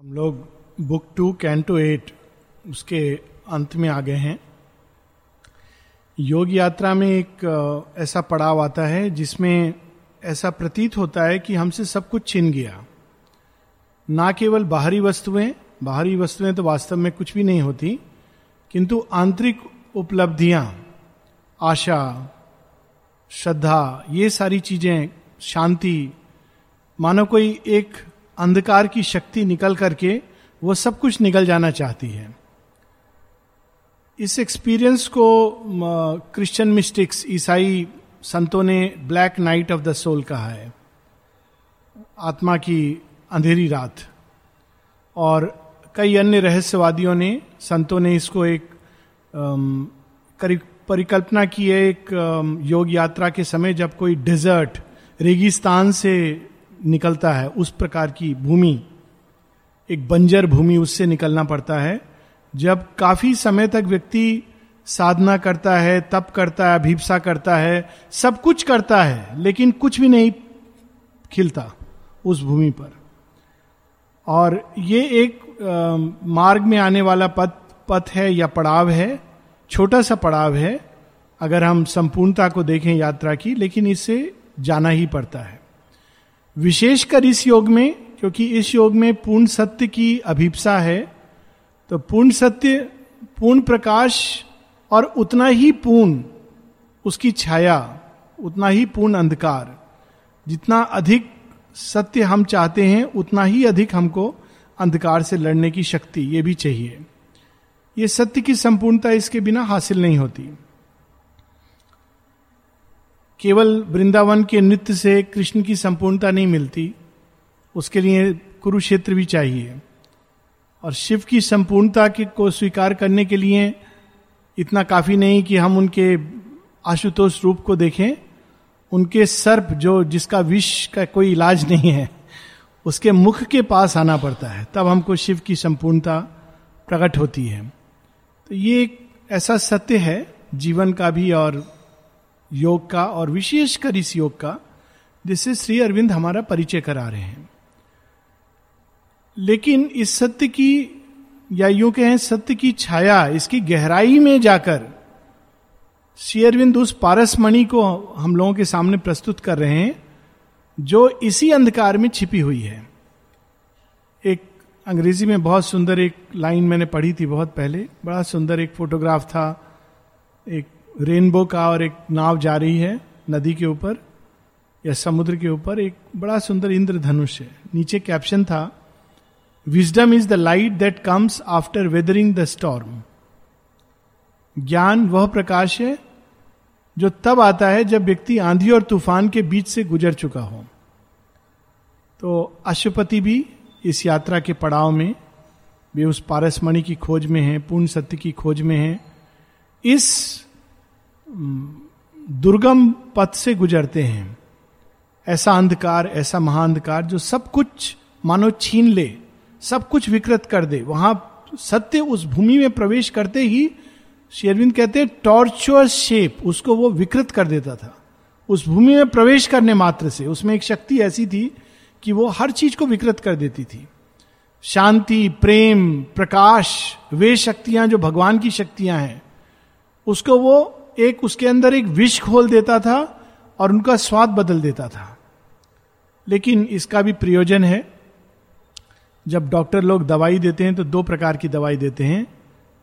हम लोग book two canto eight उसके अंत में आ गए हैं। योग यात्रा में एक ऐसा पड़ाव आता है जिसमें ऐसा प्रतीत होता है कि हमसे सब कुछ छिन गया। ना केवल बाहरी वस्तुएँ बाहरी वस्तुएँ तो वास्तव में कुछ भी नहीं होती, किंतु आंतरिक उपलब्धियाँ, आशा, श्रद्धा, ये सारी चीज़ें, शांति, मानो कोई एक अंधकार की शक्ति निकल करके वो सब कुछ निकल जाना चाहती है। इस एक्सपीरियंस को क्रिश्चियन मिस्टिक्स ईसाई संतों ने black night of the soul कहा है। आत्मा की अंधेरी रात। और कई अन्य रहस्यवादियों ने, संतों ने इसको एक परिकल्पना की है, एक योग यात्रा के समय जब कोई डेजर्ट रेगिस्तान से निकलता है उस प्रकार की भूमि एक बंजर भूमि उससे निकलना पड़ता है। जब काफ़ी समय तक व्यक्ति साधना करता है तप करता है अभिप्सा करता है सब कुछ करता है लेकिन कुछ भी नहीं खिलता उस भूमि पर। और ये एक अ, मार्ग में आने वाला पथ पथ है या पड़ाव है छोटा सा पड़ाव है अगर हम संपूर्णता को देखें यात्रा की लेकिन इससे जाना ही पड़ता है। विशेषकर इस योग में, क्योंकि इस योग में पूर्ण सत्य की अभिप्सा है तो पूर्ण सत्य, पूर्ण प्रकाश और उतना ही पूर्ण उसकी छाया, उतना ही पूर्ण अंधकार। जितना अधिक सत्य हम चाहते हैं, उतना ही अधिक हमको अंधकार से लड़ने की शक्ति ये भी चाहिए। ये सत्य की संपूर्णता इसके बिना हासिल नहीं होती। केवल वृंदावन के नृत्य से कृष्ण की संपूर्णता नहीं मिलती, उसके लिए कुरुक्षेत्र भी चाहिए। और शिव की संपूर्णता के को स्वीकार करने के लिए इतना काफ़ी नहीं कि हम उनके आशुतोष रूप को देखें। उनके सर्प जो जिसका विष का कोई इलाज नहीं है, उसके मुख के पास आना पड़ता है, तब हमको शिव की संपूर्णता प्रकट होती है। तो ये एक ऐसा सत्य है, जीवन का भी और योग का और विशेषकर इस योग का, जिससे श्री अरविंद हमारा परिचय करा रहे हैं। लेकिन इस सत्य की, या यूँ कहें, सत्य की छाया, इसकी गहराई में जाकर श्री अरविंद उस पारसमणि को हम लोगों के सामने प्रस्तुत कर रहे हैं, जो इसी अंधकार में छिपी हुई है। एक अंग्रेज़ी में बहुत सुंदर एक लाइन मैंने पढ़ी थी बहुत पहले, बड़ा सुंदर एक फोटोग्राफ था, एक रेनबो का और एक नाव जा रही है, नदी के ऊपर, या समुद्र के ऊपर, एक बड़ा सुंदर इंद्रधनुष है। नीचे कैप्शन था wisdom is the light that comes after weathering the storm ज्ञान वह प्रकाश है, जो तब आता है जब व्यक्ति आंधी और तूफ़ान के बीच से गुजर चुका हो। तो अशुपति भी इस यात्रा के पड़ाव में, वे उस पारसमणि की खोज में हैं, पूर्ण सत्य की खोज में हैं। इस दुर्गम पथ से गुजरते हैं। ऐसा अंधकार, ऐसा महाअंधकार जो सब कुछ, मानो छीन ले, सब कुछ विकृत कर दे। वहाँ सत्य उस भूमि में प्रवेश करते ही शेरविंद कहते हैं टॉर्चुअर शेप उसको वो विकृत कर देता था। उस भूमि में प्रवेश करने मात्र से, उसमें एक शक्ति ऐसी थी कि वो हर चीज़ को विकृत कर देती थी। शांति, प्रेम, प्रकाश, वे शक्तियाँ जो भगवान की शक्तियाँ हैं, उसको वो एक उसके अंदर एक विष खोल देता था और उनका स्वाद बदल देता था। लेकिन इसका भी प्रयोजन है, जब डॉक्टर लोग दवाई देते हैं तो दो प्रकार की दवाई देते हैं।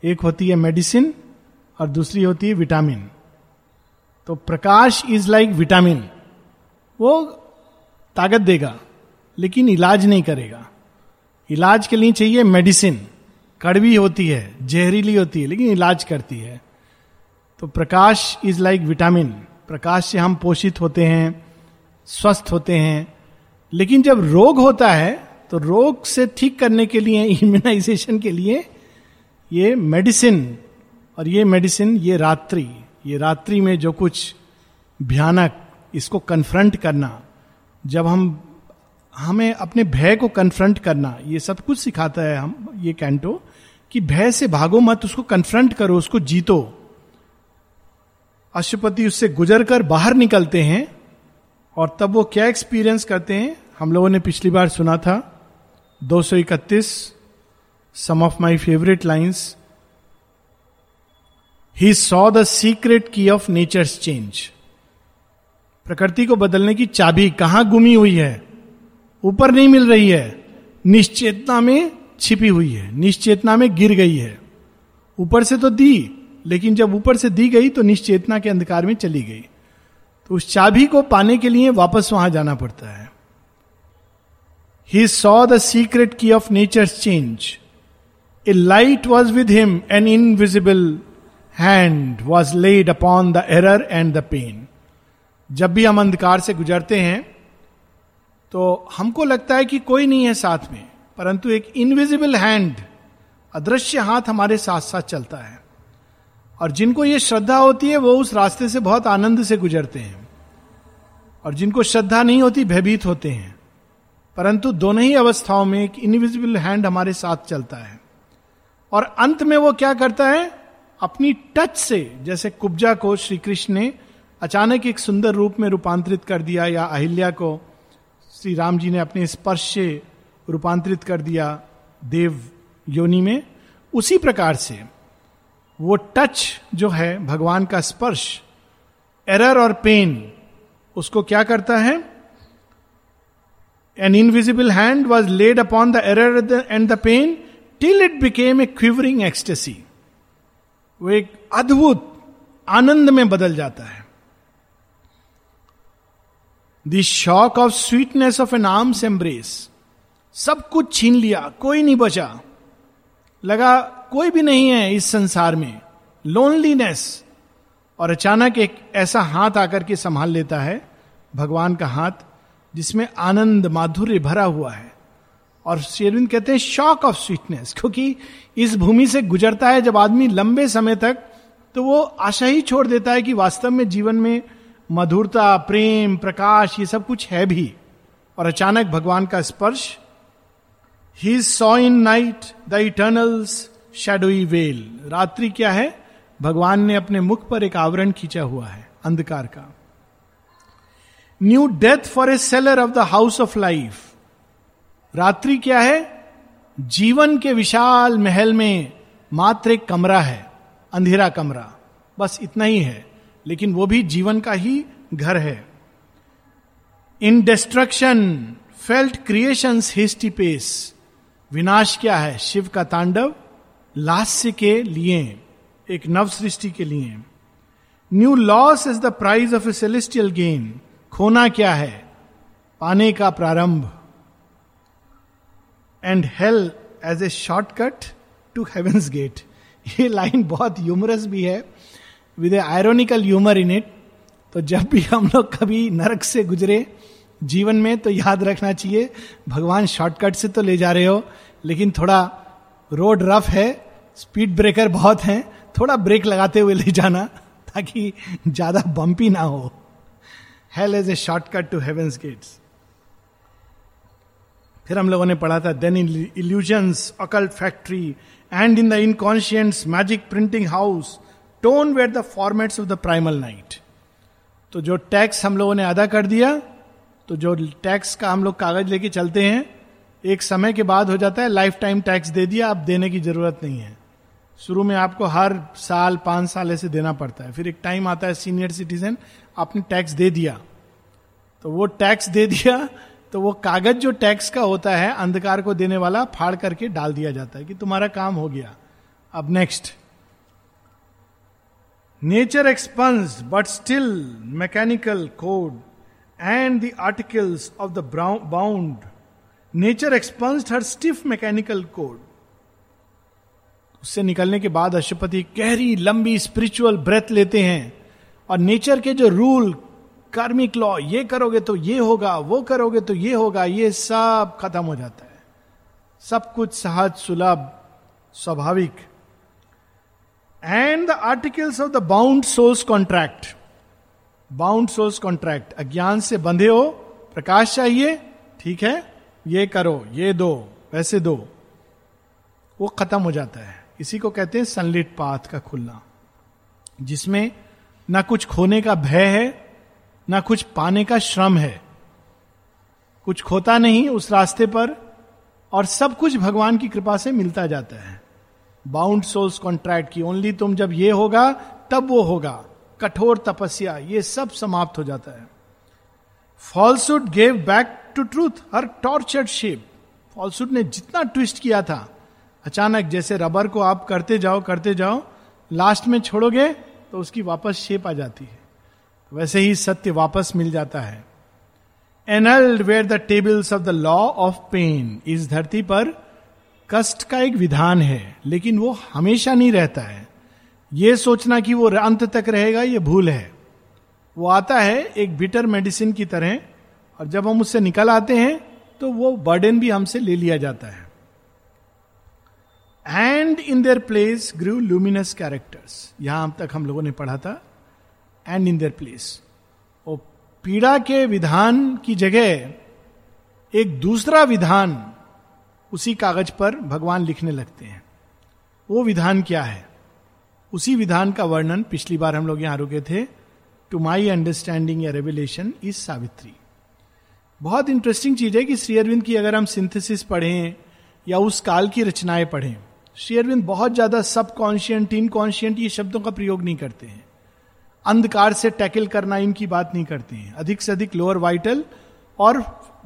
एक होती है मेडिसिन और दूसरी होती है विटामिन। तो प्रकाश इज़ लाइक विटामिन। वो ताकत देगा, लेकिन इलाज नहीं करेगा। इलाज के लिए चाहिए मेडिसिन। कड़वी होती है, जहरीली होती है, लेकिन इलाज करती है। तो प्रकाश इज़ लाइक विटामिन प्रकाश से हम पोषित होते हैं, स्वस्थ होते हैं। लेकिन जब रोग होता है तो रोग से ठीक करने के लिए इम्यूनाइजेशन के लिए ये मेडिसिन और ये मेडिसिन ये रात्रि। ये रात्रि में जो कुछ भयानक, इसको कन्फ्रंट करना। जब हम, हमें अपने भय को कन्फ्रंट करना, ये सब कुछ सिखाता है हम, ये कैंटो, कि भय से भागो मत, उसको कन्फ्रंट करो, उसको जीतो। अशुपति उससे गुजर कर बाहर निकलते हैं और तब वो क्या एक्सपीरियंस करते हैं? हम लोगों ने पिछली बार सुना था, दो सौ इकतीस some of my favourite lines he saw the secret key of nature change प्रकृति को बदलने की चाबी कहाँ गुमी हुई है? ऊपर नहीं मिल रही है। निश्चेतना में छिपी हुई है। निश्चेतना में गिर गई है। ऊपर से तो दी। लेकिन जब ऊपर से दी गई तो निश्चेतना के अंधकार में चली गई। तो उस चाबी को पाने के लिए वापस वहाँ जाना पड़ता है। He saw the secret key of nature change a light was with him an invisible hand was laid upon the error and the pain जब भी हम अंधकार से गुजरते हैं तो हमको लगता है कि कोई नहीं है साथ में, परंतु एक इनविजिबल हैंड अदृश्य हाथ हमारे साथ साथ चलता है। और जिनको ये श्रद्धा होती है, वो उस रास्ते से बहुत आनंद से गुजरते हैं। और जिनको श्रद्धा नहीं होती, भयभीत होते हैं। परंतु दोनों ही अवस्थाओं में एक इनविजिबल हैंड हमारे साथ चलता है। और अंत में वो क्या करता है? अपनी टच से, जैसे कुब्जा को श्री कृष्ण ने अचानक एक सुंदर रूप में रूपांतरित कर दिया या अहिल्या को श्री राम जी ने अपने स्पर्श से रूपांतरित कर दिया देव योनि में, उसी प्रकार से। वो टच जो है, भगवान का स्पर्श एरर और पेन उसको क्या करता है? An invisible hand was laid upon the error and the pain till it became a quivering ecstasy वो एक अद्भुत आनंद में बदल जाता है। The shock of sweetness of an arm's embrace सब कुछ छीन लिया, कोई नहीं बचा। लगा कोई भी नहीं है इस संसार में। लोनलीनेस और अचानक एक ऐसा हाथ आकर के संभाल लेता है, भगवान का हाथ, जिसमें आनंद माधुर्य भरा हुआ है। और शेरविंद कहते हैं शॉक ऑफ़ स्वीटनेस क्योंकि इस भूमि से गुजरता है, जब आदमी लंबे समय तक तो वो आशा ही छोड़ देता है कि वास्तव में जीवन में मधुरता, प्रेम, प्रकाश, ये सब कुछ है भी। और अचानक भगवान का स्पर्श he saw in night the eternal's shadowy veil रात्रि क्या है? भगवान ने अपने मुख पर एक आवरण खींचा हुआ है, अंधकार का। New death for a cellar of the house of life रात्रि क्या है? जीवन के विशाल महल में मात्र एक कमरा है, अंधेरा कमरा। बस इतना ही है, लेकिन वो भी जीवन का ही घर है। In destruction felt creation's hasty pace विनाश क्या है? शिव का तांडव। लास्य के लिए, एक नव सृष्टि के लिए। New loss is the price of a celestial gain खोना क्या है? पाने का प्रारंभ। And hell as a shortcut to heaven's gate ये लाइन बहुत ह्यूमरस भी है with a ironical humour in it तो जब भी हम लोग कभी नरक से गुजरे, जीवन में तो याद रखना चाहिए, भगवान शॉर्टकट से तो ले जा रहे हो, लेकिन थोड़ा रोड रफ है स्पीड ब्रेकर बहुत हैं, थोड़ा ब्रेक लगाते हुए ले जाना, ताकि ज़्यादा बम्पी ना हो। Hell is a shortcut to heaven's gates फिर हम लोगों ने पढ़ा था then in illusion's occult factory and in the inconscient's magic printing house torn were the formats of the primal night तो जो टैक्स हम लोगों ने अदा कर दिया तो जो टैक्स का हम लोग कागज़ लेके चलते हैं, एक समय के बाद हो जाता है लाइफ टाइम टैक्स दे दिया, अब देने की ज़रूरत नहीं है। शुरू में आपको हर साल पाँच साल ऐसे देना पड़ता है। फिर एक टाइम आता है सीनियर सिटीजन आपने टैक्स दे दिया। तो वो टैक्स दे दिया तो वो कागज़ जो टैक्स का होता है अंधकार को देने वाला फाड़ करके डाल दिया जाता है कि तुम्हारा काम हो गया। अब next nature expands but still mechanical code and the articles of the bound, nature expunged her stiff mechanical code. उससे निकलने के बाद अशुपति गहरी, लंबी स्पिरिचुअल ब्रेथ लेते हैं। और नेचर के जो रूल कार्मिक लॉ ये करोगे तो ये होगा, वो करोगे तो ये होगा, ये सब खत्म हो जाता है। सब कुछ सहज, सुलभ, स्वाभाविक। And the articles of the bound soul's contract bound soul's contract अज्ञान से बंधे हो, प्रकाश चाहिए, ठीक है, ये करो, ये दो, वैसे दो। वो खत्म हो जाता है। इसी को कहते हैं सनलिट पाथ का खुलना, जिसमें ना कुछ खोने का भय है, ना कुछ पाने का श्रम है। कुछ खोता नहीं उस रास्ते पर, और सब कुछ भगवान की कृपा से मिलता जाता है। बाउंड सोल्स कॉन्ट्रैक्ट की ओनली तुम जब ये होगा, तब वो होगा। कठोर तपस्या, ये सब समाप्त हो जाता है। Falsehood gave back to truth her tortured shape falsehood ने जितना ट्विस्ट किया था अचानक जैसे रबर को आप करते जाओ करते जाओ लास्ट में छोड़ोगे तो उसकी वापस शेप आ जाती है। वैसे ही सत्य वापस मिल जाता है। Annulled were the tables of the law of pain इस धरती पर कष्ट का एक विधान है, लेकिन वो हमेशा नहीं रहता है। ये सोचना कि वो अंत तक रहेगा, ये भूल है। वो आता है एक बिटर मेडिसिन की तरह, और जब हम उससे निकल आते हैं तो वो बर्डन भी हमसे ले लिया जाता है। And in their place grew luminous characters यहाँ तक हम लोगों ने पढ़ा था एंड इन देयर प्लेस वो पीड़ा के विधान की जगह एक दूसरा विधान उसी कागज़ पर भगवान लिखने लगते हैं। वो विधान क्या है? उसी विधान का वर्णन पिछली बार हम लोग यहाँ रुके थे। टू माई अंडरस्टैंडिंग या रेवलेशन इज़ सावित्री बहुत इंटरेस्टिंग चीज़ है कि श्री अरविंद की अगर हम सिंथेसिस पढ़ें या उस काल की रचनाएँ पढ़ें श्री अरविंद बहुत ज़्यादा सबकॉन्शियंट इनकॉन्शियंट ये शब्दों का प्रयोग नहीं करते हैं। अंधकार से टैकल करना इनकी बात नहीं करते हैं। अधिक से अधिक लोअर वाइटल और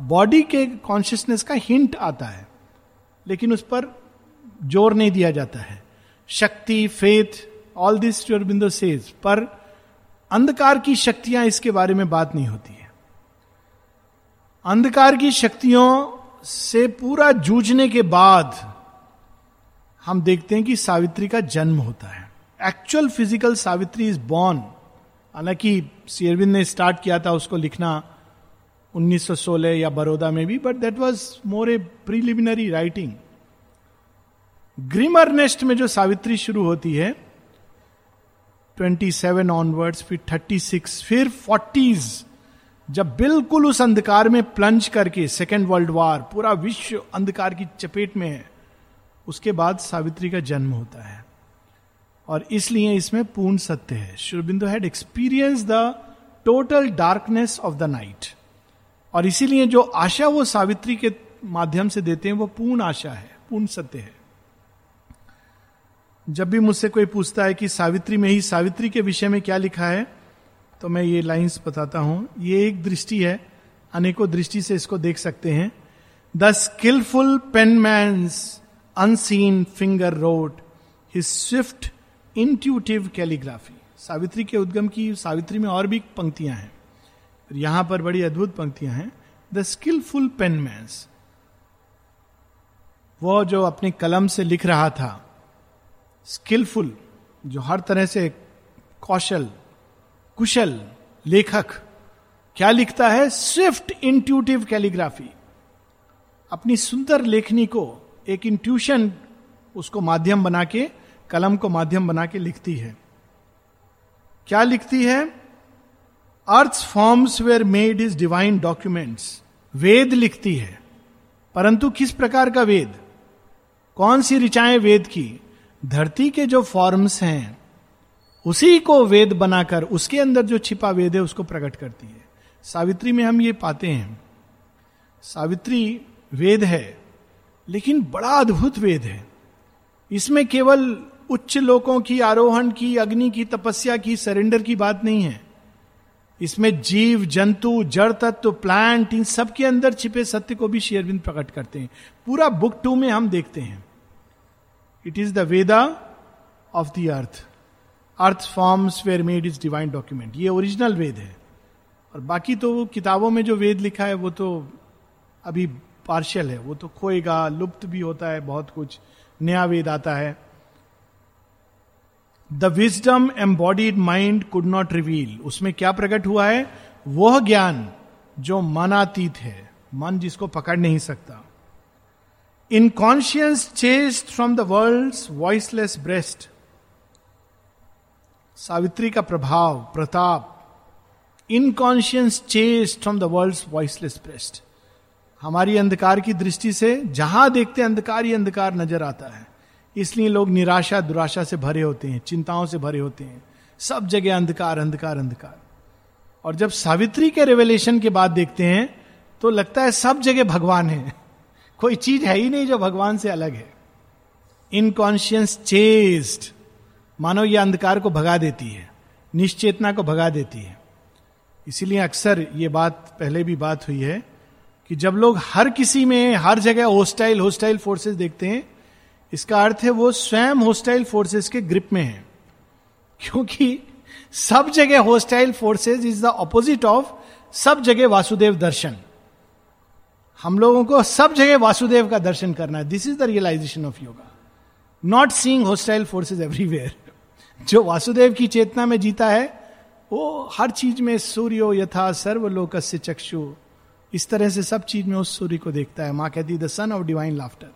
बॉडी के कॉन्शियसनेस का हिंट आता है, लेकिन उस पर ज़ोर नहीं दिया जाता है। शक्ति फेथ ऑल दिस बिंदो सेज पर अंधकार की शक्तियाँ इसके बारे में बात नहीं होती है। अंधकार की शक्तियों से पूरा जूझने के बाद हम देखते हैं कि सावित्री का जन्म होता है। Actual physical Savitri is born हालाँकि शेरविंद ने स्टार्ट किया था उसको लिखना 1916 या बड़ौदा में भी but that was more a preliminary writing grammar nest में जो सावित्री शुरू होती है 27 ऑनवर्ड्स फिर 36 फिर 40s जब बिल्कुल उस अंधकार में प्लंज करके सेकेंड वर्ल्ड वार पूरा विश्व अंधकार की चपेट में है। उसके बाद सावित्री का जन्म होता है। और इसलिए इसमें पूर्ण सत्य है। Shri Aurobindo had experience the total darkness of the night और इसीलिए जो आशा वो सावित्री के माध्यम से देते हैं, वो पूर्ण आशा है, पूर्ण सत्य है। जब भी मुझसे कोई पूछता है कि सावित्री में ही, सावित्री के विषय में क्या लिखा है तो मैं ये लाइंस बताता हूँ। ये एक दृष्टि है। अनेकों दृष्टि से इसको देख सकते हैं। The skilful penman's unseen finger wrote his swift intuitive calligraphy Savitri के उद्गम की सावित्री में और भी पंक्तियाँ हैं। यहाँ पर बड़ी अद्भुत पंक्तियाँ हैं। द स्किलफुल पेनमैन्स वो जो अपने कलम से लिख रहा था। स्किलफुल जो हर तरह से कौशल, कुशल लेखक, क्या लिखता है? स्विफ्ट इंट्यूटिव कैलीग्राफी अपनी सुंदर लेखनी को एक इंट्यूशन उसको माध्यम बना के कलम को माध्यम बना के लिखती है। क्या लिखती है? Earth forms were made his divine documents Veda लिखती है। परंतु किस प्रकार का वेद? कौन सी ऋचाएँ वेद की? धरती के जो फॉर्म्स हैं, उसी को वेद बनाकर, उसके अंदर जो छिपा वेद है, उसको प्रकट करती है। सावित्री में हम ये पाते हैं। सावित्री वेद है। लेकिन बड़ा अद्भुत वेद है। इसमें केवल उच्च लोकों की आरोहण की, अग्नि की, तपस्या की, सरेंडर की बात नहीं है। इसमें जीव, जंतु, जड़ तत्व प्लांट इन सब के अंदर छिपे सत्य को भी शेयरविंद प्रकट करते हैं। पूरा बुक टू में हम देखते हैं। It is the Veda of the earth earth forms were made his divine document ये ओरिजिनल वेद है। और बाकी तो किताबों में जो वेद लिखा है, वो तो अभी पार्शियल है, वो तो खोएगा, लुप्त भी होता है, बहुत कुछ नया वेद आता है। The wisdom embodied mind could not reveal उसमें क्या प्रकट हुआ है? वह ज्ञान जो मनातीत है, मन जिसको पकड़ नहीं सकता। In conscious chest from the world voiceless breast Savitri का प्रभाव, Pratap inconscious chest from the world voiceless breast हमारी अंधकार की दृष्टि से जहाँ देखते अंधकार ही अंधकार नज़र आता है। इसलिए लोग निराशा, दुराशा से भरे होते हैं, चिंताओं से भरे होते हैं। सब जगह अंधकार अंधकार अंधकार। और जब सावित्री के रेवलेशन के बाद देखते हैं तो लगता है सब जगह भगवान है। कोई चीज़ है ही नहीं जो भगवान से अलग है। इनकॉन्शियस चेस्ट मानो ये अंधकार को भगा देती है। निश्चेतना को भगा देती है। इसीलिए अक्सर ये बात, पहले भी बात हुई है कि जब लोग हर किसी में, हर जगह होस्टाइल होस्टाइल फोर्सेस देखते हैं, इसका अर्थ है वो स्वयं होस्टाइल फोर्सेस के ग्रिप में है। क्योंकि सब जगह hostile forces is the opposite of सब जगह वासुदेव दर्शन। हम लोगों को सब जगह वासुदेव का दर्शन करना है। This is the realisation of yoga not seeing hostile forces everywhere जो वासुदेव की चेतना में जीता है, वो हर चीज़ में सूर्यो यथा सर्वलोक से चक्षु इस तरह से सब चीज़ में उस सूर्य को देखता है। माँ कहती the sun of divine laughter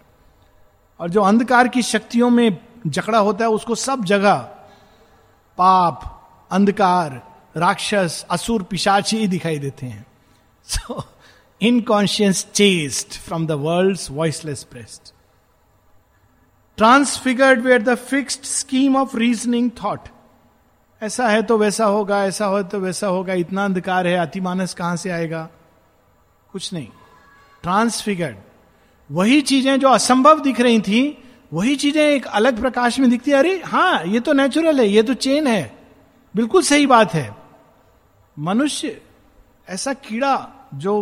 और जो अंधकार की शक्तियों में जकड़ा होता है, उसको सब जगह पाप, अंधकार, राक्षस, असुर, पिशाची ही दिखाई देते हैं। So inconscious chest from the world voiceless breast transfigured were the fixed scheme of reasoning thought ऐसा है तो वैसा होगा, ऐसा हो तो वैसा होगा, इतना अंधकार है, अतिमानस कहाँ से आएगा? कुछ नहीं। ट्रांसफिगर्ड वही चीज़ें जो असंभव दिख रही थी, वही चीज़ें एक अलग प्रकाश में दिखती अरे हाँ ये तो नेचुरल है, ये तो चेन है। बिल्कुल सही बात है। मनुष्य ऐसा कीड़ा जो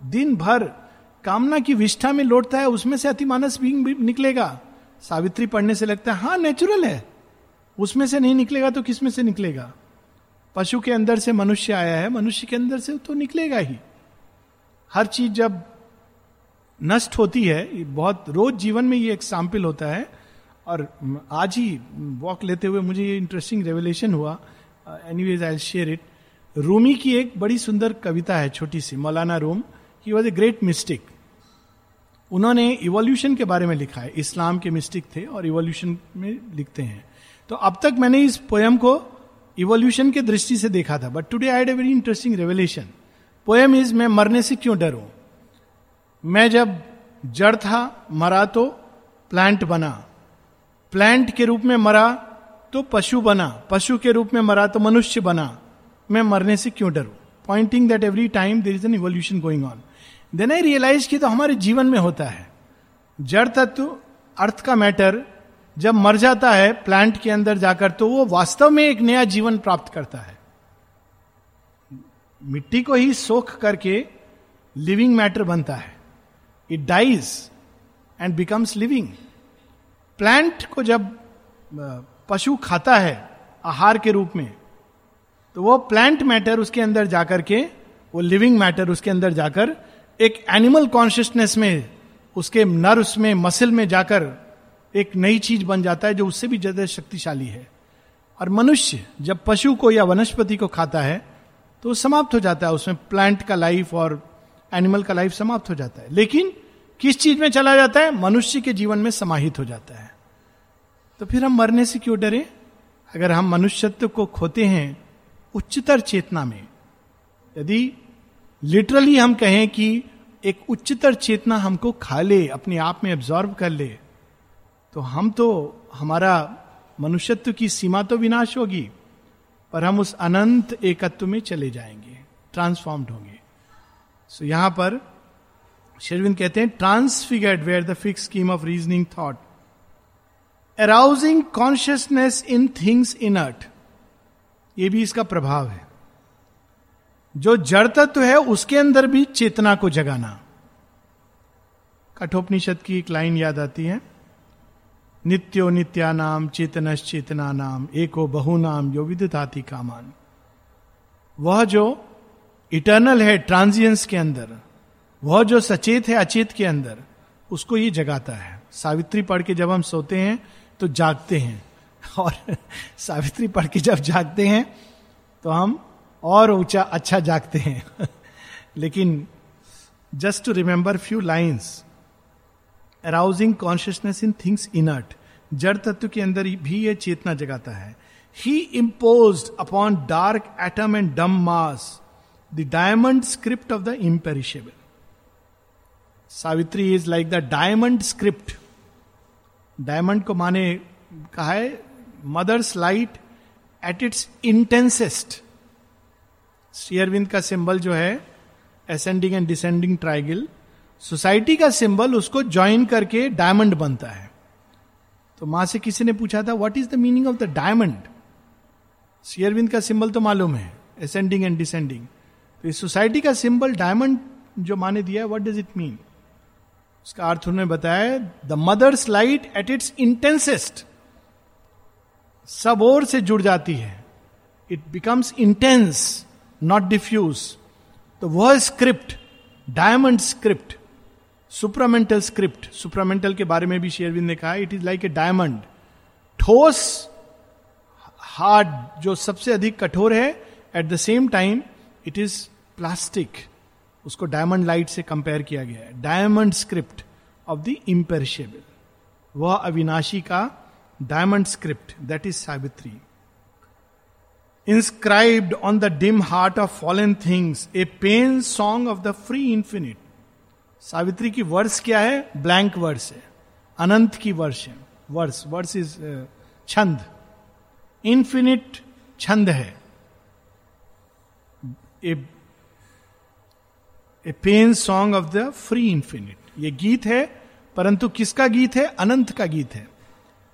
दिन भर कामना की विष्ठा में लौटता है, उसमें से अतिमानस भी निकलेगा। सावित्री पढ़ने से लगता है हाँ नेचुरल है। उसमें से नहीं निकलेगा तो किसमें से निकलेगा? पशु के अंदर से मनुष्य आया है, मनुष्य के अंदर से तो निकलेगा ही। हर चीज़ जब नष्ट होती है, बहुत रोज जीवन में ये एग्ज़ाम्पल होता है, और आज ही वॉक लेते हुए मुझे ये इंटरेस्टिंग रेवलेशन हुआ। Anyways I share it Rumi की एक बड़ी सुंदर कविता है, छोटी सी, Maulana Rumi. He was a great mystic उन्होंने इवोल्यूशन के बारे में लिखा है। इस्लाम के मिस्टिक थे और इवोल्यूशन में लिखते हैं। तो अब तक मैंने इस पोयम को इवोल्यूशन के दृष्टि से देखा था but today I had a very interesting revelation poem is मैं मरने से क्यों डरूं? मैं जब जड़ था, मरा तो प्लांट बना। प्लांट के रूप में मरा तो पशु बना। पशु के रूप में मरा तो मनुष्य बना। मैं मरने से क्यों डरूं? Pointing that every time there is an evolution going on then I realise कि तो हमारे जीवन में होता है। जड़ तत्व, अर्थ का मैटर, जब मर जाता है प्लांट के अंदर जाकर तो वो वास्तव में एक नया जीवन प्राप्त करता है। मिट्टी को ही सोख करके लिविंग मैटर बनता है। It dies and becomes living plant को जब पशु खाता है आहार के रूप में तो वो प्लांट मैटर उसके अंदर जाकर के, वो लिविंग मैटर उसके अंदर जाकर एक एनिमल कॉन्शियसनेस में, उसके नर्व्स में मसल में जाकर एक नई चीज़ बन जाता है जो उससे भी ज़्यादा शक्तिशाली है। और मनुष्य जब पशु को या वनस्पति को खाता है तो समाप्त हो जाता है, उसमें प्लांट का लाइफ और एनिमल का लाइफ समाप्त हो जाता है। लेकिन किस चीज़ में चला जाता है? मनुष्य के जीवन में समाहित हो जाता है। तो फिर हम मरने से क्यों डरे? अगर हम मनुष्यत्व को खोते हैं उच्चतर चेतना में, यदि लिटरली हम कहें कि एक उच्चतर चेतना हमको खा ले, अपने आप में एब्जॉर्ब कर ले तो हम तो हमारा मनुष्यत्व की सीमा तो विनाश होगी। पर हम उस अनंत एकत्व में चले जाएँगे ट्रांसफॉर्म्ड होंगे। सो यहाँ पर शेरविंद कहते हैं transfigured were the fix scheme of reasoning thought arousing consciousness in things inert ये भी इसका प्रभाव है। जो जड़ तत्व है, उसके अंदर भी चेतना को जगाना। कठोपनिषद की एक लाइन याद आती है। नित्यो नित्या नाम चेतनश चेतना नाम एको बहु नाम यो विदताति कामान। वह जो इटर्नल है ट्रांजियंस के अंदर, वह जो सचेत है अचेत के अंदर, उसको ये जगाता है। सावित्री पढ़ के जब हम सोते हैं तो जागते हैं। और सावित्री पढ़ के जब जागते हैं तो हम और ऊँचा अच्छा जागते हैं। लेकिन just to remember few lines arousing consciousness in things inert जड़ तत्व के अंदर भी यह चेतना जगाता है he impose upon dark atom and dumb mass the diamond script of the imperishable Savitri is like the diamond script diamond को माने कहा है mother's light at its intensest Shri Aurobindo का सिंबल जो है ascending and descending triangle society का symbol उसको join करके डायमंड बनता है। तो माँ से किसी ने पूछा था what is the meaning of the diamond Shri Aurobindo का सिंबल तो मालूम है असेंडिंग एंड डिसेंडिंग तो इस सोसाइटी का सिंबल डायमंड जो माने दिया है व्हाट डज इट मीन उसका अर्थ उन्होंने बताया the mother's light at its intensest सब ओर से जुड़ जाती है। It becomes intense not diffuse तो वह script diamond script supramental script supramental के बारे में भी शेयरविंद ने कहा it is like a diamond ठोस हार्ड जो सबसे अधिक कठोर है at the same time it is plastic उसको डायमंड लाइट से कंपेयर किया गया है। Diamond script of the imperishable वह अविनाशी का diamond script that is Savitri inscribed on the dim heart of fallen things a paean song of the free infinite Savitri की verse क्या है? ब्लैंक वर्ष है। अनंत की वर्ष है। वर्ष वर्ष इज़ छंद। इंफिनिट छंद है। A paean song of the free infinite ये गीत है, परंतु किसका गीत है? अनंत का गीत है।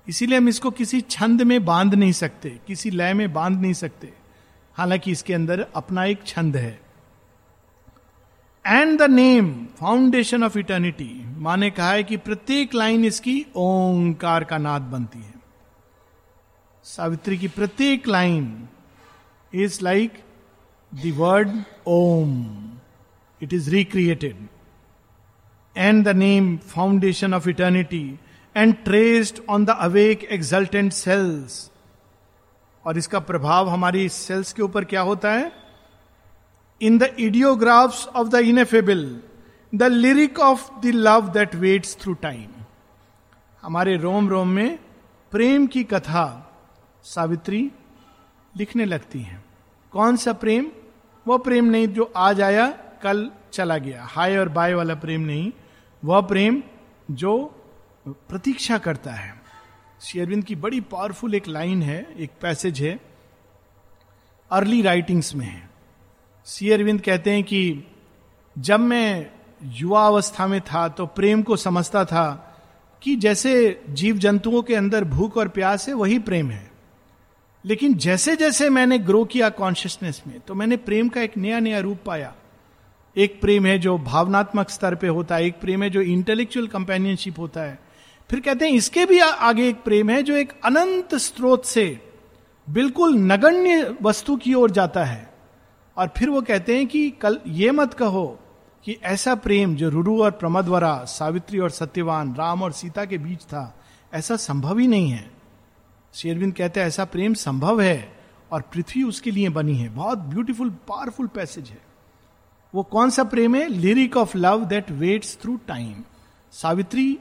इसीलिए हम इसको किसी छंद में बाँध नहीं सकते, किसी लय में बाँध नहीं सकते। हालाँकि इसके अंदर अपना एक छंद है। And the name foundation of eternity माने कहा है कि प्रत्येक लाइन इसकी ओंकार का नाद बनती है। सावित्री की प्रत्येक line is like the word Om it is recreated and the name foundation of eternity and traced on the awake exultant cells और इसका प्रभाव हमारी सेल्स के ऊपर क्या होता है? In the ideographs of the ineffable the lyric of the love that waits through time हमारे रोम रोम में प्रेम की कथा सावित्री लिखने लगती हैं। कौन सा प्रेम? वह प्रेम नहीं जो आज आया, कल चला गया। हाय और बाय वाला प्रेम नहीं। वह प्रेम जो प्रतीक्षा करता है। शेयरविंद की बड़ी पावरफुल एक लाइन है, एक पैसेज है। अर्ली राइटिंग्स में है। सी अरविंद कहते हैं कि जब मैं युवा अवस्था में था तो प्रेम को समझता था कि जैसे जीव जंतुओं के अंदर भूख और प्यास है, वही प्रेम है। लेकिन जैसे जैसे मैंने ग्रो किया कॉन्शियसनेस में तो मैंने प्रेम का एक नया नया रूप पाया। एक प्रेम है जो भावनात्मक स्तर पे होता है, एक प्रेम है जो इंटेलेक्चुअल कंपेनियनशिप होता है। फिर कहते हैं, इसके भी आगे एक प्रेम है जो एक अनंत स्रोत से बिल्कुल नगण्य वस्तु की ओर जाता है। और फिर वो कहते हैं कि कल ये मत कहो कि ऐसा प्रेम जो रुरु और प्रमदवरा, सावित्री और सत्यवान, राम और सीता के बीच था, ऐसा संभव ही नहीं है। शेरविंद कहते हैं, ऐसा प्रेम संभव है और पृथ्वी उसके लिए बनी है। बहुत ब्यूटीफुल पावरफुल पैसेज है। वो कौन सा प्रेम है? Lyric of love that waits through time Savitri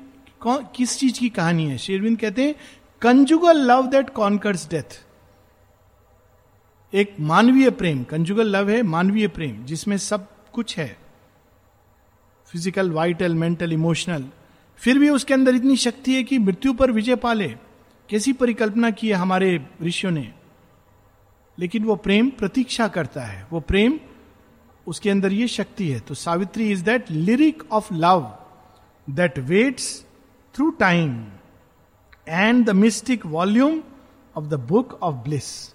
किस चीज़ की कहानी है? शेरविंद कहते हैं, conjugal love that conquers death. एक मानवीय प्रेम कंजुगल लव है, मानवीय प्रेम, जिसमें सब कुछ है। फ़िज़िकल वाइटल मेंटल इमोशनल फिर भी उसके अंदर इतनी शक्ति है कि मृत्यु पर विजय पाले। कैसी परिकल्पना की है हमारे ऋषियों ने? लेकिन वो प्रेम प्रतीक्षा करता है। वो प्रेम, उसके अंदर ये शक्ति है। तो Savitri is that lyric of love that waits through time and the mystic volume of the book of bliss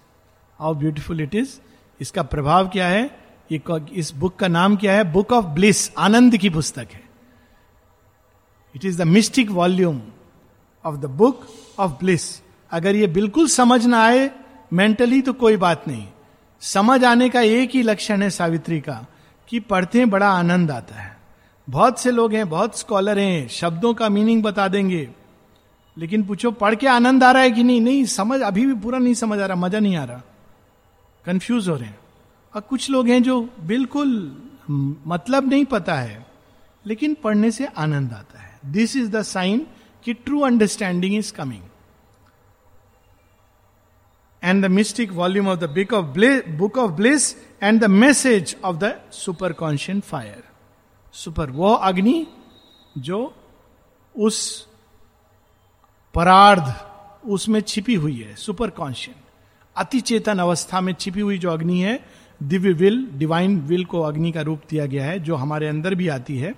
how beautiful it is इसका प्रभाव क्या है? ये इस बुक का नाम क्या है? बुक ऑफ़ ब्लिस आनंद की पुस्तक है। It is the mystic volume of the book of bliss अगर ये बिल्कुल समझ ना आए मेंटली तो कोई बात नहीं। समझ आने का एक ही लक्षण है सावित्री का, कि पढ़ते हैं बड़ा आनंद आता है। बहुत से लोग हैं, बहुत स्कॉलर हैं, शब्दों का मीनिंग बता देंगे। लेकिन पूछो, पढ़ के आनंद आ रहा है कि नहीं? नहीं, समझ, अभी भी पूरा नहीं समझ आ रहा, मज़ा नहीं आ रहा। कंफ्यूज हो रहे हैं। और कुछ लोग हैं जो बिल्कुल मतलब नहीं पता है, लेकिन पढ़ने से आनंद आता है। दिस इज़ द साइन कि true understanding is coming and the mystic volume of the book of book of bliss and the message of the super conscient fire super वो अग्नि जो उस परार्ध, उसमें छिपी हुई है सुपर कॉन्शियन अति चेतन अवस्था में छिपी हुई जो अग्नि है, दिव्य विल डिवाइन विल को अग्नि का रूप दिया गया है, जो हमारे अंदर भी आती है।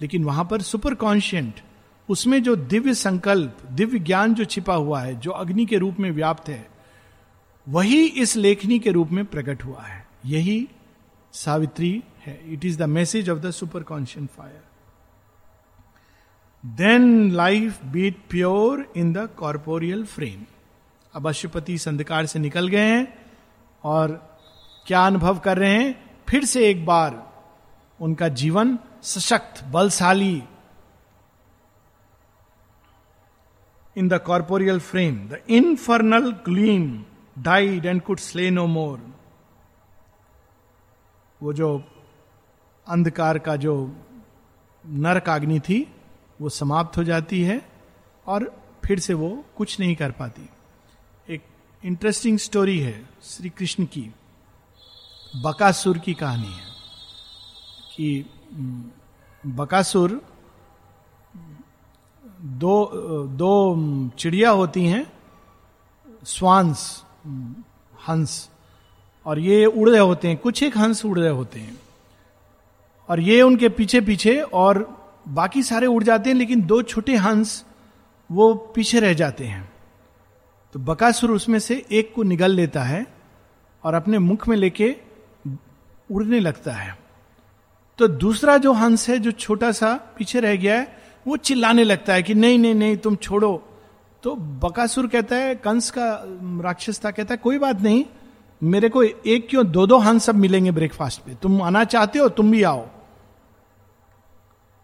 लेकिन वहाँ पर सुपर कॉन्शियंट उसमें जो दिव्य संकल्प, दिव्य ज्ञान जो छिपा हुआ है, जो अग्नि के रूप में व्याप्त है, वही इस लेखनी के रूप में प्रकट हुआ है। यही सावित्री है। It is the message of the super conscient fire then life beat pure in the corporeal frame अब अशुपति अंधकार से निकल गए हैं और क्या अनुभव कर रहे हैं? फिर से एक बार उनका जीवन सशक्त, बलशाली in the corporeal frame the infernal gleam died and could slay no more वो जो अंधकार का जो नरक अग्नि थी, वो समाप्त हो जाती है और फिर से वो कुछ नहीं कर पाती। इंटरेस्टिंग स्टोरी है श्री कृष्ण की। बकासुर की कहानी है कि बकासुर, दो दो चिड़िया होती हैं, स्वांस हंस, और ये उड़ रहे होते हैं, कुछ एक हंस उड़ रहे होते हैं। और ये उनके पीछे पीछे और बाकी सारे उड़ जाते हैं, लेकिन दो छोटे हंस वो पीछे रह जाते हैं। तो बकासुर उसमें से एक को निगल लेता है और अपने मुख में लेके उड़ने लगता है। तो दूसरा जो हंस है, जो छोटा सा पीछे रह गया है, वो चिल्लाने लगता है कि नहीं नहीं नहीं, तुम छोड़ो। तो बकासुर कहता है, कंस का राक्षस था कहता है, कोई बात नहीं, मेरे को एक क्यों दो दो हंस सब मिलेंगे ब्रेकफास्ट पे। तुम आना चाहते हो, तुम भी आओ।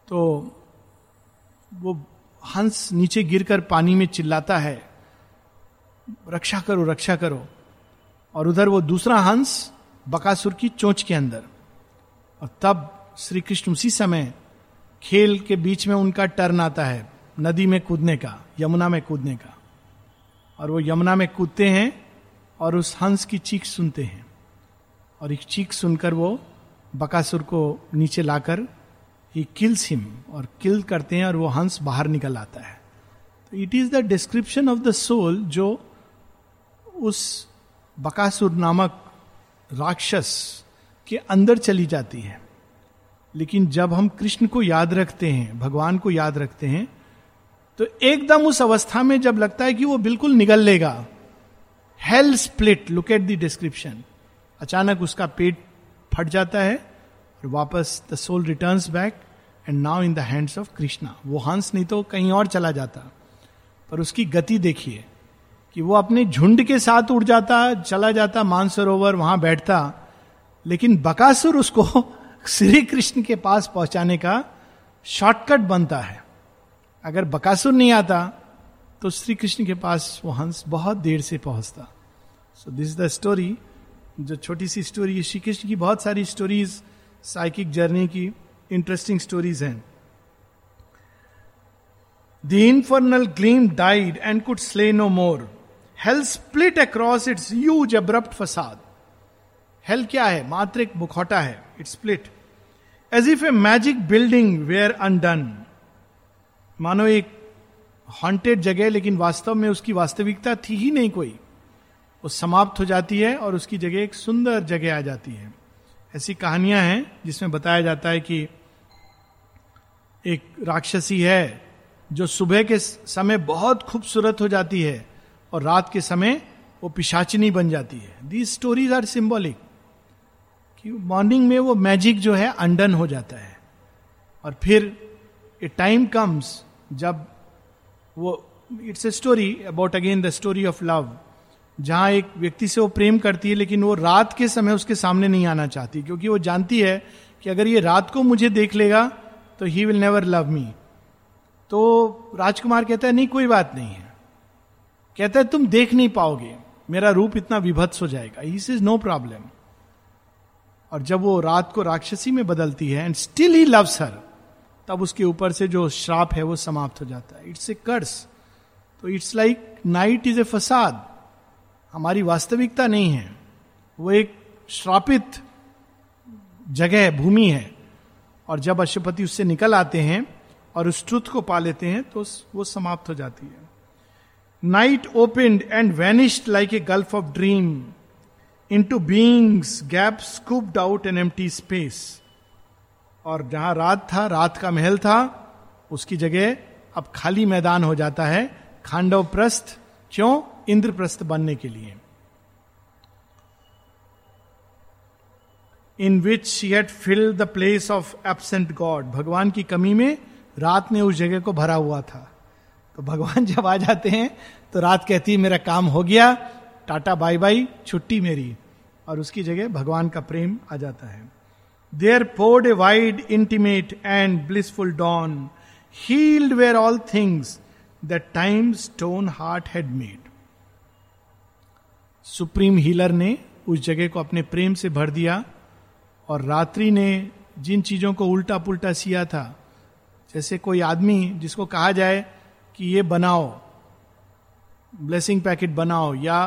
तो वो हंस नीचे गिरकर पानी में चिल्लाता है। रक्षा करो रक्षा करो। और उधर वो दूसरा हंस बकासुर की चोंच के अंदर। और तब श्री कृष्ण उसी समय खेल के बीच में उनका टर्न आता है, नदी में कूदने का, यमुना में कूदने का। और वो यमुना में कूदते हैं और उस हंस की चीख सुनते हैं। और एक चीख सुनकर वो बकासुर को नीचे लाकर ही किल्स हिम और किल करते हैं और वो हंस बाहर निकल आता है। तो it is the description of the soul जो उस बकासुर नामक राक्षस के अंदर चली जाती है। लेकिन जब हम कृष्ण को याद रखते हैं, भगवान को याद रखते हैं तो एकदम उस अवस्था में जब लगता है कि वो बिल्कुल निगल लेगा hell split look at the description अचानक उसका पेट फट जाता है और वापस the soul return back and now in the hands of Krishna वो हंस नहीं तो कहीं और चला जाता। पर उसकी गति देखिए। कि वो अपने झुंड के साथ उड़ जाता, चला जाता, मानसरोवर, वहाँ बैठता। लेकिन बकासुर उसको श्री कृष्ण के पास पहुँचाने का शॉर्टकट बनता है। अगर बकासुर नहीं आता तो श्री कृष्ण के पास वो हंस बहुत देर से पहुँचता। So this is the story जो छोटी सी स्टोरी है। श्री कृष्ण की बहुत सारी स्टोरीज साइकिक जर्नी की इंटरेस्टिंग स्टोरीज हैं। The infernal gleam died and could slay no more hell split across its huge abrupt facade hell क्या है? मात्र एक मुखौटा है. It split as if a magic building were undone मानो एक हॉन्टेड जगह, लेकिन वास्तव में उसकी वास्तविकता थी ही नहीं कोई. वो समाप्त हो जाती है और उसकी जगह एक सुंदर जगह आ जाती है. ऐसी कहानियाँ हैं जिसमें बताया जाता है कि एक राक्षसी है जो सुबह के समय बहुत खूबसूरत हो जाती है. और रात के समय वो पिशाचिनी बन जाती है। दी स्टोरीज आर सिंबॉलिक कि मॉर्निंग में वो मैजिक जो है, अंडन हो जाता है। और फिर ए टाइम कम्स जब वो it's a story about again the story of love जहाँ एक व्यक्ति से वो प्रेम करती है, लेकिन वो रात के समय उसके सामने नहीं आना चाहती, क्योंकि वो जानती है कि अगर ये रात को मुझे देख लेगा तो he will never love me तो राजकुमार कहता है, नहीं, कोई बात नहीं है। कहता है, तुम देख नहीं पाओगे। मेरा रूप इतना विभत्स हो जाएगा। इस इज़ नो प्रॉब्लम और जब वो रात को राक्षसी में बदलती है and still he loves her तब उसके ऊपर से जो श्राप है, वो समाप्त हो जाता है। इट्स ए कर्स तो it's like night is a facade हमारी वास्तविकता नहीं है। वो एक श्रापित जगह है भूमि है। और जब अशुपति उससे निकल आते हैं, और उस ट्रुथ को पा लेते हैं तो वो समाप्त हो जाती है। And vanished like a gulf of dream into being's gap scooped out an empty space और जहाँ रात था, रात का महल था, उसकी जगह अब खाली मैदान हो जाता है खांडव प्रस्थ क्यों? इंद्रप्रस्थ बनने के लिए। In which had filled the place of absent God भगवान की कमी में रात ने उस जगह को भरा हुआ था। तो भगवान जब आ जाते हैं तो रात कहती है, मेरा काम हो गया, टाटा, बाय बाय, छुट्टी मेरी। और उसकी जगह भगवान का प्रेम आ जाता है। There poured a wide intimate and blissful dawn healed were all things that time stone heart had made supreme healer ने उस जगह को अपने प्रेम से भर दिया और रात्रि ने जिन चीज़ों को उल्टा पुल्टा सिया था, जैसे कोई आदमी जिसको कहा जाए कि ये बनाओ ब्लेसिंग पैकेट बनाओ या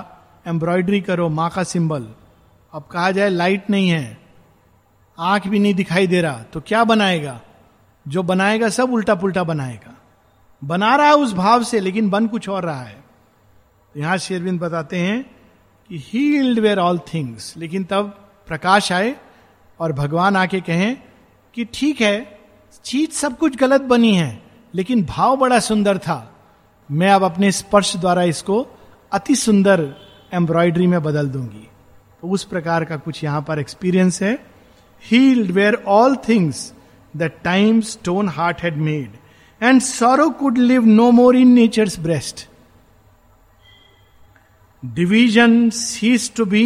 एम्ब्रॉयडरी करो माँ का सिंबल अब कहा जाए लाइट नहीं है, आँख भी नहीं दिखाई दे रहा तो क्या बनाएगा? जो बनाएगा, सब उल्टा पुल्टा बनाएगा। बना रहा है उस भाव से, लेकिन बन कुछ और रहा है। यहाँ शेरविंद बताते हैं कि हील्ड वेयर ऑल थिंग्स लेकिन तब प्रकाश आए और भगवान आके कहें कि ठीक है, चीज़ सब कुछ गलत बनी है। लेकिन भाव बड़ा सुंदर था। मैं अब अपने स्पर्श द्वारा इसको अति सुंदर एम्ब्रॉयडरी में बदल दूँगी। तो उस प्रकार का कुछ यहाँ पर एक्सपीरियंस है। Healed were all things the time stone heart had made and sorrow could live no more in nature's breast division ceased to be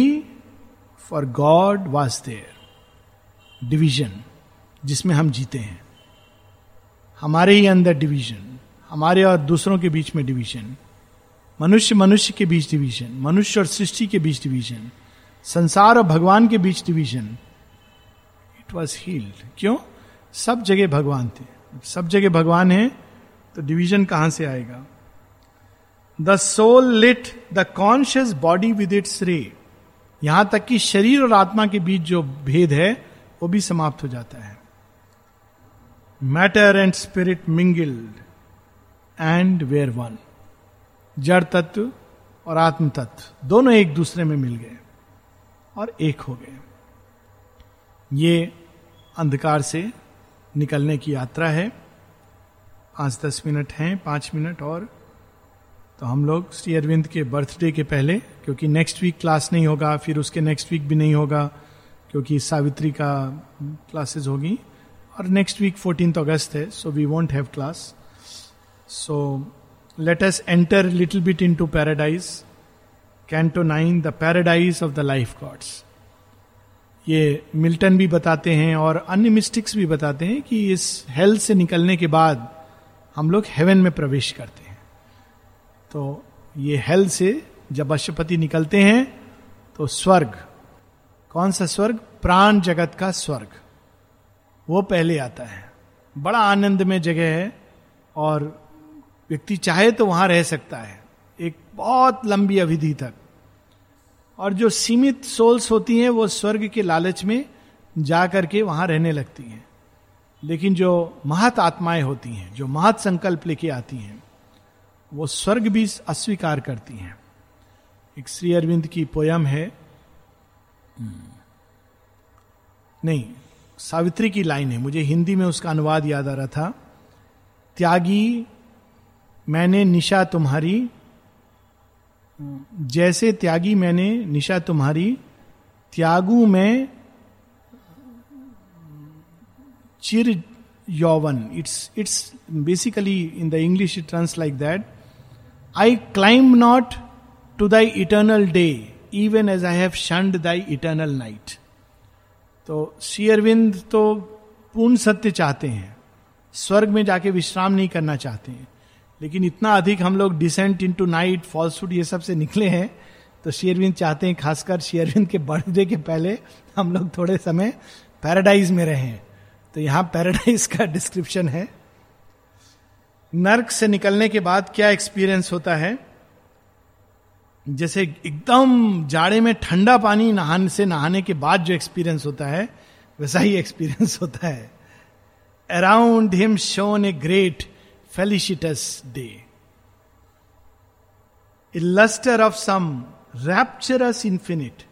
for God was there division जिसमें हम जीते हैं। हमारे ही अंदर डिवीज़न हमारे और दूसरों के बीच में डिवीज़न मनुष्य मनुष्य के बीच डिवीज़न मनुष्य और सृष्टि के बीच डिवीज़न संसार और भगवान के बीच डिवीज़न इट वॉज़ हील्ड क्यों? सब जगह भगवान थे। सब जगह भगवान है तो डिवीज़न कहाँ से आएगा? The soul lit the conscious body with its ray यहाँ तक कि शरीर और आत्मा के बीच जो भेद है, वो भी समाप्त हो जाता है। Matter and spirit mingled and were one जड़ तत्व और आत्म तत्व दोनों एक दूसरे में मिल गए और एक हो गए। ये अंधकार से निकलने की यात्रा है। पाँच दस मिनट हैं, पाँच मिनट और। तो हम लोग श्री अरविंद के बर्थडे के पहले, क्योंकि नेक्स्ट वीक क्लास नहीं होगा, फिर उसके नेक्स्ट वीक भी नहीं होगा, क्योंकि सावित्री का क्लासेस होगी। और नेक्स्ट वीक फोर्टीन अगस्त है so we won't have class so let's enter little bit into paradise canto nine the paradise of the life gods ये मिल्टन भी बताते हैं और अन्य मिस्टिक्स भी बताते हैं कि इस हेल से निकलने के बाद हम लोग हेवन में प्रवेश करते हैं। तो ये हेल से जब अशुपति निकलते हैं तो स्वर्ग, कौन सा स्वर्ग? प्राण जगत का स्वर्ग। वो पहले आता है। बड़ा आनंद में जगह है और व्यक्ति चाहे तो वहाँ रह सकता है। एक बहुत लंबी अवधि तक। और जो सीमित सोल्स होती हैं, वो स्वर्ग के लालच में जा करके वहाँ रहने लगती हैं। लेकिन जो महत आत्माएँ होती हैं, जो महत संकल्प लेके आती हैं, वो स्वर्ग भी अस्वीकार करती हैं। एक श्री अरविंद की पोयम है नहीं सावित्री की लाइन है। मुझे हिंदी में उसका अनुवाद याद आ रहा था। त्यागी, मैंने निशा तुम्हारी। जैसे त्यागी, मैंने निशा तुम्हारी। त्यागू, में चिर यौवन। It's it's basically in the English it turns like that I climb not to thy eternal day even as I have shunned thy eternal night तो शेयरविंद तो पूर्ण सत्य चाहते हैं। स्वर्ग में जाके विश्राम नहीं करना चाहते हैं। लेकिन इतना अधिक हम लोग डिसेंट इन टू नाइट फॉल्सूट ये सबसे निकले हैं तो शेयरविंद चाहते हैं, खासकर शेयरविंद के बर्थडे के पहले हम लोग थोड़े समय पैराडाइज में रहे। हैं तो यहाँ पैराडाइज का डिस्क्रिप्शन है। नर्क से निकलने के बाद क्या एक्सपीरियंस होता है? जैसे एकदम जाड़े में ठंडा पानी नहाने से नहाने के बाद जो एक्सपीरियंस होता है, वैसा ही एक्सपीरियंस होता है। Around him shone a great felicitous day lustre of some rapturous infinite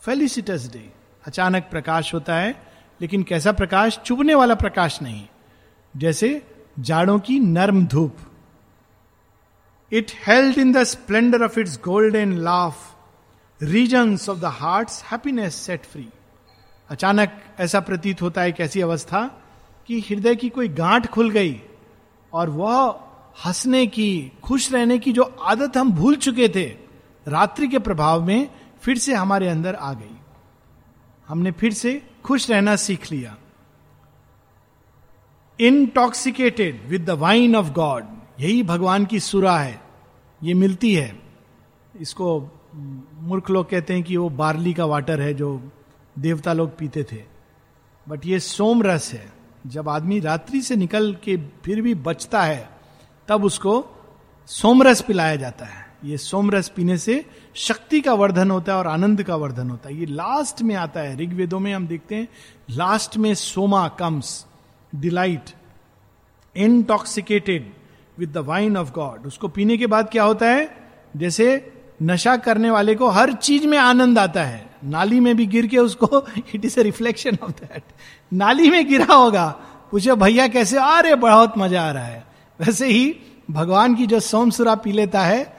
felicitous day अचानक प्रकाश होता है, लेकिन कैसा प्रकाश? चुभने वाला प्रकाश नहीं। जैसे जाड़ों की नर्म धूप। It held in the splendour of its golden laugh regions of the heart happiness set free अचानक ऐसा प्रतीत होता है कैसी अवस्था कि हृदय की कोई गांठ खुल गई और वह हंसने की, खुश रहने की जो आदत हम भूल चुके थे, रात्रि के प्रभाव में फिर से हमारे अंदर आ गई। हमने फिर से खुश रहना सीख लिया। Intoxicated with the wine of God यही भगवान की सुरा है, ये मिलती है। इसको मूर्ख लोग कहते हैं कि वो बार्ली का वाटर है जो देवता लोग पीते थे। बट ये सोम रस है। जब आदमी रात्रि से निकल के फिर भी बचता है, तब उसको सोमरस पिलाया जाता है। ये सोमरस पीने से शक्ति का वर्धन होता है और आनंद का वर्धन होता है। ये लास्ट में आता है। ऋग्वेदों में हम देखते हैं लास्ट में Soma comes delight intoxicated with the wine of God उसको पीने के बाद क्या होता है? जैसे नशा करने वाले को हर चीज़ में आनंद आता है। नाली में भी गिर के उसको it is a reflection of that नाली में गिरा होगा। पूछो, भैया, कैसे? आ रहे बहुत मज़ा आ रहा है। वैसे ही भगवान की जो सोमसुरा पी लेता है,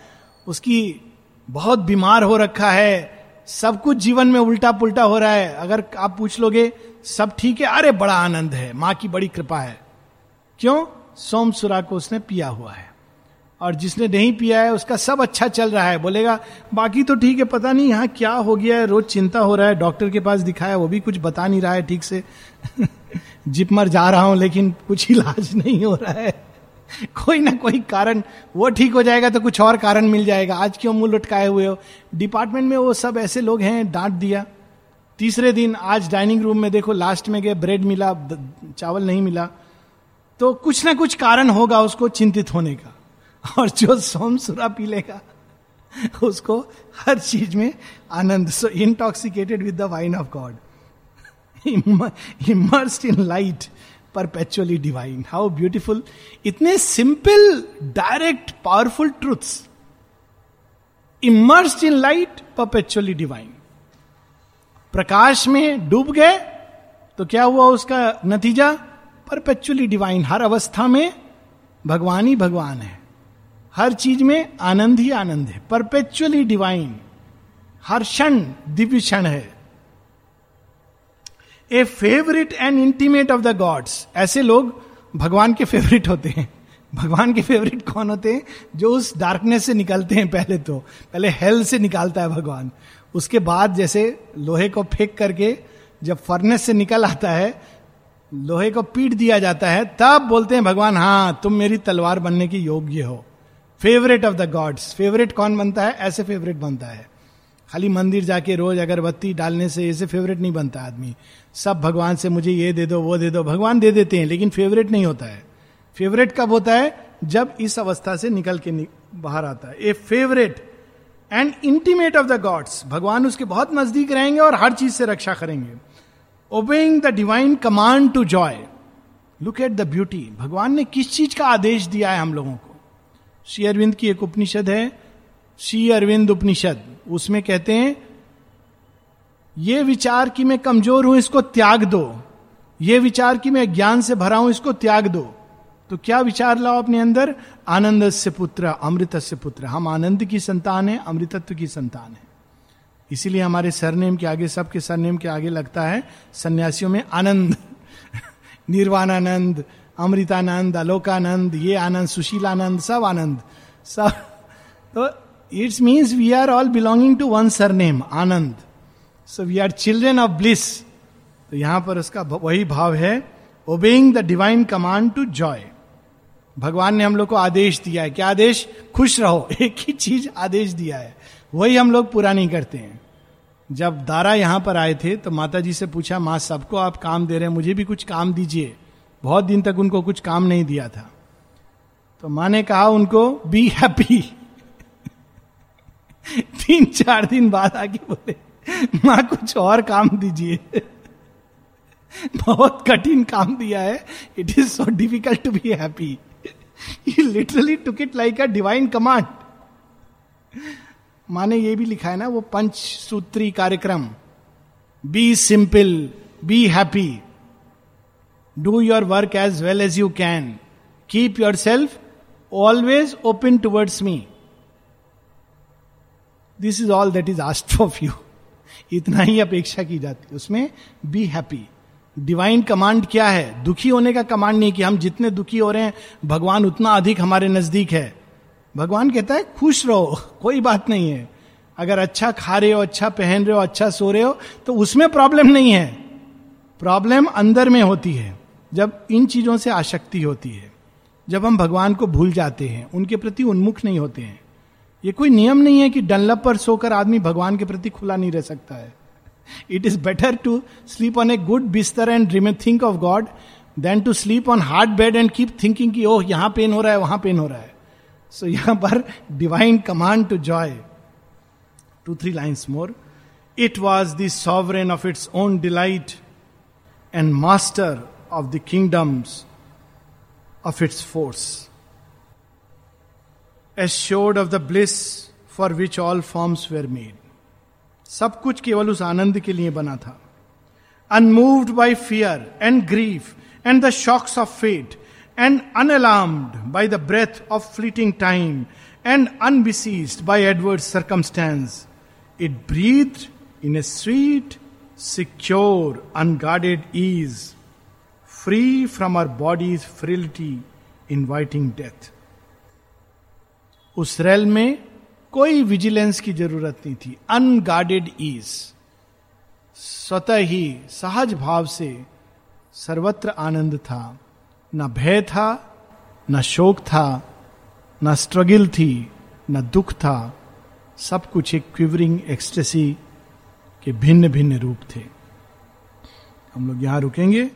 उसकी बहुत बीमार हो रखा है। सब कुछ जीवन में उल्टा पुल्टा हो रहा है। अगर आप पूछ लोगे, सब ठीक है? अरे, बड़ा आनंद है। माँ की बड़ी कृपा है। क्यों? सोमसुरा को उसने पिया हुआ है। और जिसने नहीं पिया है, उसका सब अच्छा चल रहा है। बोलेगा, बाकी तो ठीक है, पता नहीं यहाँ क्या हो गया है, रोज चिंता हो रहा है। डॉक्टर के पास दिखाया, वो भी कुछ बता नहीं रहा है ठीक से। जिप मर जा रहा हूँ, लेकिन कुछ इलाज नहीं हो रहा है। कोई ना कोई कारण, वो ठीक हो जाएगा तो कुछ और कारण मिल जाएगा। आज क्यों मुँह लटकाए हुए हो? डिपार्टमेंट में वो सब ऐसे लोग हैं, डांट दिया। तीसरे दिन आज डाइनिंग रूम में देखो, लास्ट में गए, ब्रेड मिला चावल नहीं मिला। तो कुछ ना कुछ कारण होगा उसको चिंतित होने का। और जो सोम सुरा पी लेगा, उसको हर चीज़ में आनंद। So intoxicated with the wine of God immersed in light perpetually divine how beautiful इतने simple direct powerful truths immersed in light perpetually divine प्रकाश में डूब गए तो क्या हुआ उसका नतीजा? परपेचुअली डिवाइन हर अवस्था में भगवान ही भगवान है। हर चीज़ में आनंद ही आनंद है। परपेचुअली डिवाइन हर क्षण दिव्य क्षण है। A favourite and intimate of the gods ऐसे लोग भगवान के फेवरेट होते हैं। भगवान के फेवरेट कौन होते हैं? जो उस डार्कनेस से निकलते हैं पहले तो। पहले हेल से निकालता है भगवान। उसके बाद जैसे लोहे को फेंक करके जब फर्नेस से निकल आता है लोहे को पीट दिया जाता है, तब बोलते हैं भगवान हाँ तुम मेरी तलवार बनने की योग्य हो। Favourite of the gods favourite कौन बनता है? ऐसे फेवरेट बनता है। खाली मंदिर जाके रोज अगरबत्ती डालने से ऐसे फेवरेट नहीं बनता आदमी। सब भगवान से, मुझे ये दे दो, वो दे दो। भगवान दे देते हैं, लेकिन फेवरेट नहीं होता है। फेवरेट कब होता है? जब इस अवस्था से निकल के नि- बाहर आता है। A favourite and intimate of the gods भगवान उसके बहुत नज़दीक रहेंगे और हर चीज़ से रक्षा करेंगे। Obeying the divine command to joy look at the beauty भगवान ने किस चीज़ का आदेश दिया है हम लोगों को? श्री अरविंद की एक उपनिषद है। श्री अरविंद उपनिषद। उसमें कहते हैं, ये विचार कि मैं कमज़ोर हूँ, इसको त्याग दो। ये विचार कि मैं ज्ञान से भरा हूँ, इसको त्याग दो। तो क्या विचार लाओ अपने अंदर? आनंद से पुत्र अमृत से पुत्र। हम आनंद की संतान है, अमृतत्व की संतान है। इसीलिए हमारे सरनेम के आगे, सबके सरनेम के आगे लगता है, सन्यासियों में आनंद, निर्वाणानंद, अमृतानंद, अलोकानंद, ये आनंद, सुशीलानंद, सब आनंद। सब तो it's means we are all belonging to one surname, Anand. So we are children of bliss तो यहाँ पर उसका वही भाव है obeying the divine command to joy भगवान ने हम लोग को आदेश दिया है। क्या आदेश? खुश रहो। एक ही चीज़ आदेश दिया है। वही हम लोग पूरा नहीं करते हैं। जब दारा यहाँ पर आए थे तो माता जी से पूछा, माँ, सबको आप काम दे रहे हैं, मुझे भी कुछ काम दीजिए। बहुत दिन तक उनको कुछ काम नहीं दिया था। तो माँ ने कहा, उनको बी हैप्पी तीन चार दिन बाद आके बोले, माँ, कुछ और काम दीजिए। बहुत कठिन काम दिया है। It is so difficult to be happy literally took it like a divine command माँ ने ये भी लिखा है ना, वो पंच सूत्री कार्यक्रम। Be simple be happy do your work as well as you can keep yourself always open towards me this is all that is asked of you इतना ही अपेक्षा की जाती है। उसमें बी हैप्पी डिवाइन कमांड क्या है? दुखी होने का कमांड नहीं कि हम जितने दुखी हो रहे हैं, भगवान उतना अधिक हमारे नज़दीक है। भगवान कहता है, खुश रहो, कोई बात नहीं है। अगर अच्छा खा रहे हो अच्छा पहन रहे हो अच्छा सो रहे हो तो उसमें प्रॉब्लम नहीं है। प्रॉब्लम अंदर में होती है, जब इन चीज़ों से आसक्ति होती है। जब हम भगवान को भूल जाते हैं, उनके प्रति उन्मुख नहीं होते हैं। ये कोई नियम नहीं है कि डनलप पर सोकर आदमी भगवान के प्रति खुला नहीं रह सकता है। It is better to sleep on a good बिस्तर and dream think of God then to sleep on hard bed and keep thinking कि, ओह, यहाँ पेन हो रहा है, वहाँ पेन हो रहा है। सो यहाँ पर divine command to joy two three lines more it was the sovereign of its own delight and master of the kingdoms of its force assured of the bliss for which all forms were made सब कुछ केवल उस आनंद के लिए बना था। Unmoved by fear and grief and the shocks of fate and unalarmed by the breath of fleeting time and unbesieged by adverse circumstance it breathe in a sweet secure unguarded ease free from our body's frailty inviting death उस rail में कोई vigilance की ज़रूरत नहीं थी unguarded ease स्वतः ही सहज भाव से सर्वत्र आनंद था। न भय था, न शोक था, न स्ट्रगल थी, न दुख था। सब कुछ एक क्विवरिंग एक्सटेसी के भिन्न भिन्न रूप थे। हम लोग यहाँ रुकेंगे।